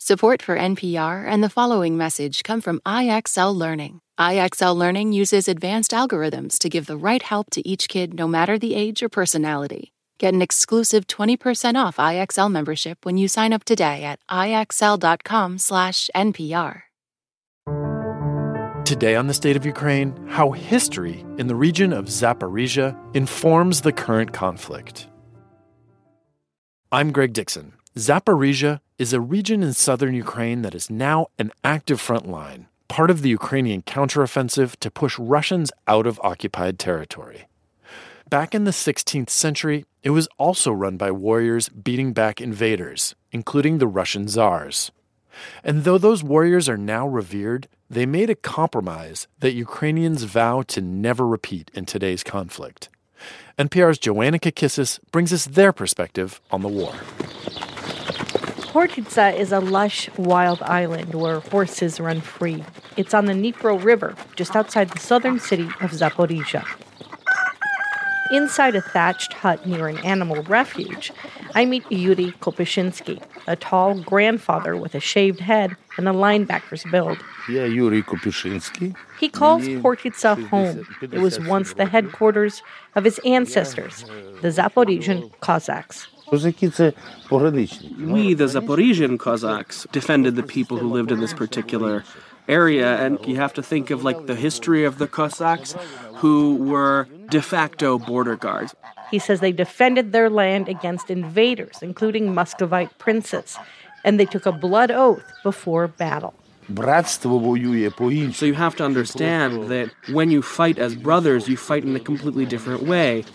Support for NPR and the following message come from IXL Learning. IXL Learning uses advanced algorithms to give the right help to each kid no matter the age or personality. Get an exclusive 20% off IXL membership when you sign up today at ixl.com/npr. Today on the State of Ukraine, how history in the region of Zaporizhzhia informs the current conflict. I'm Greg Dixon. Zaporizhzhia is a region in southern Ukraine that is now an active front line, part of the Ukrainian counteroffensive to push Russians out of occupied territory. Back in the 16th century, it was also run by warriors beating back invaders, including the Russian czars. And though those warriors are now revered, they made a compromise that Ukrainians vow to never repeat in today's conflict. NPR's Joanna Kakissis brings us their perspective on the war. Khortytsia is a lush, wild island where horses run free. It's on the Dnipro River, just outside the southern city of Zaporizhzhia. Inside a thatched hut near an animal refuge, I meet Yuri Kopyshinsky, a tall grandfather with a shaved head and a linebacker's build. Yeah, Yuri Kopyshinsky. He calls Khortytsia home. It was once the headquarters of his ancestors, the Zaporizhian Cossacks. Козаки це пограничники. We, the Zaporizhian Cossacks, defended the people who lived in this particular area, and you have to think of like the history of the Cossacks, who were de facto border guards. He says they defended their land against invaders, including Muscovite princes, and they took a blood oath before battle. Братство воює по-іншому. So you have to understand that when you fight as brothers, you fight in a completely different way.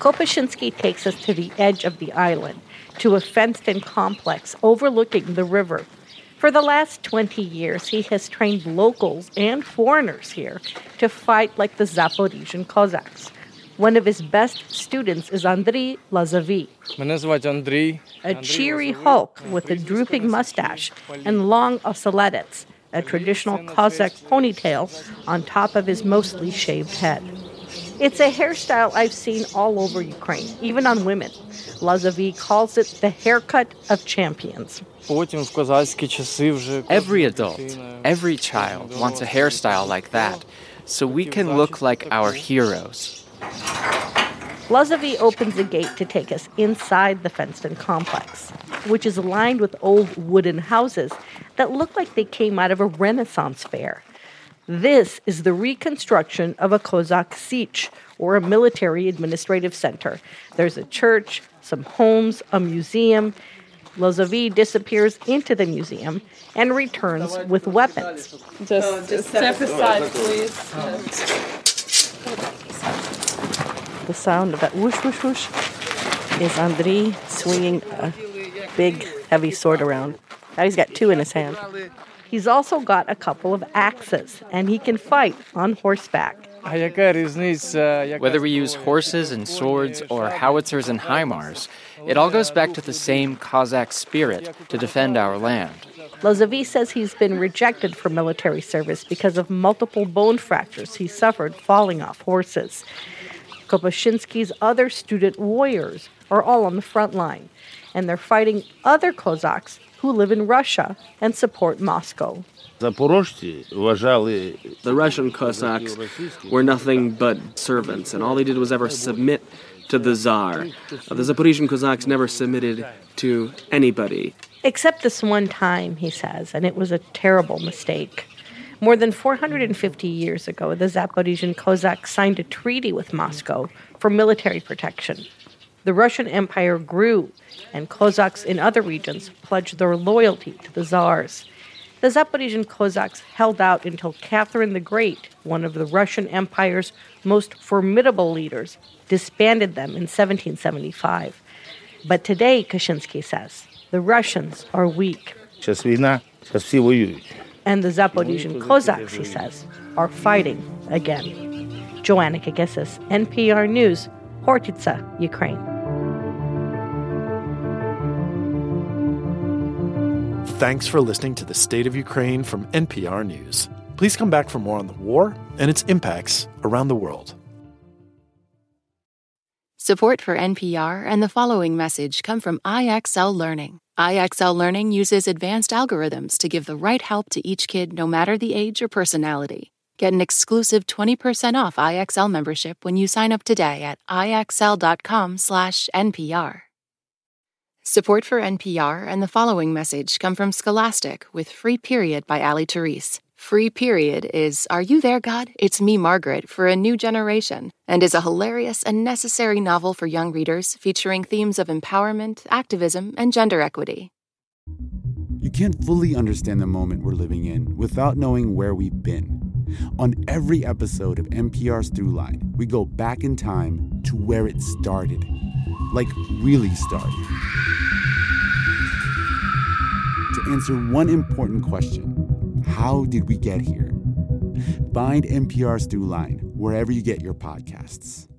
Kopashinsky takes us to the edge of the island, to a fenced in complex overlooking the river. For the last 20 years, he has trained locals and foreigners here to fight like the Zaporizhian Cossacks. One of his best students is Andriy Lazavi. A cheery hulk with a drooping mustache and long oseledets, a traditional Cossack ponytail on top of his mostly shaved head. It's a hairstyle I've seen all over Ukraine, even on women. Lazavi calls it the haircut of champions. Every adult, every child wants a hairstyle like that, so we can look like our heroes. Lazavi opens the gate to take us inside the fenced in complex, which is lined with old wooden houses that look like they came out of a Renaissance fair. This is the reconstruction of a Kozak Sich, or a military administrative center. There's a church, some homes, a museum. Lazavy disappears into the museum and returns with weapons. Just, oh, just step aside, please. The sound of that whoosh, whoosh, whoosh is Andriy swinging a big, heavy sword around. Now he's got two in his hand. He's also got a couple of axes, and he can fight on horseback. Whether we use horses and swords or howitzers and HIMARS, it all goes back to the same Cossack spirit to defend our land. Lozavi says he's been rejected for military service because of multiple bone fractures he suffered falling off horses. Kopashinsky's other student warriors are all on the front line, and they're fighting other Cossacks who live in Russia and support Moscow. The Russian Cossacks were nothing but servants, and all they did was ever submit to the Tsar. Uh, the Zaporizhian Cossacks never submitted to anybody. Except this one time, he says, and it was a terrible mistake. More than 450 years ago, the Zaporizhian Cossacks signed a treaty with Moscow for military protection. The Russian Empire grew, and Cossacks in other regions pledged their loyalty to the Czars. The Zaporizhian Cossacks held out until Catherine the Great, one of the Russian Empire's most formidable leaders, disbanded them in 1775. But today, Kaczynski says, the Russians are weak. And the Zaporizhian Cossacks, he says, are fighting again. Joanna Kakissis, NPR News, Khortytsia, Ukraine. Thanks for listening to the State of Ukraine from NPR News. Please come back for more on the war and its impacts around the world. Support for NPR and the following message come from IXL Learning. IXL Learning uses advanced algorithms to give the right help to each kid no matter the age or personality. Get an exclusive 20% off IXL membership when you sign up today at ixl.com/npr. Support for NPR and the following message come from Scholastic with Free Period by Ali Terese. Free Period is Are You There, God? It's Me, Margaret, for a new generation, and is a hilarious and necessary novel for young readers featuring themes of empowerment, activism, and gender equity. You can't fully understand the moment we're living in without knowing where we've been. On every episode of NPR's Throughline, we go back in time to where it started. Like, really start? To answer one important question How did we get here? Find NPR's Throughline wherever you get your podcasts.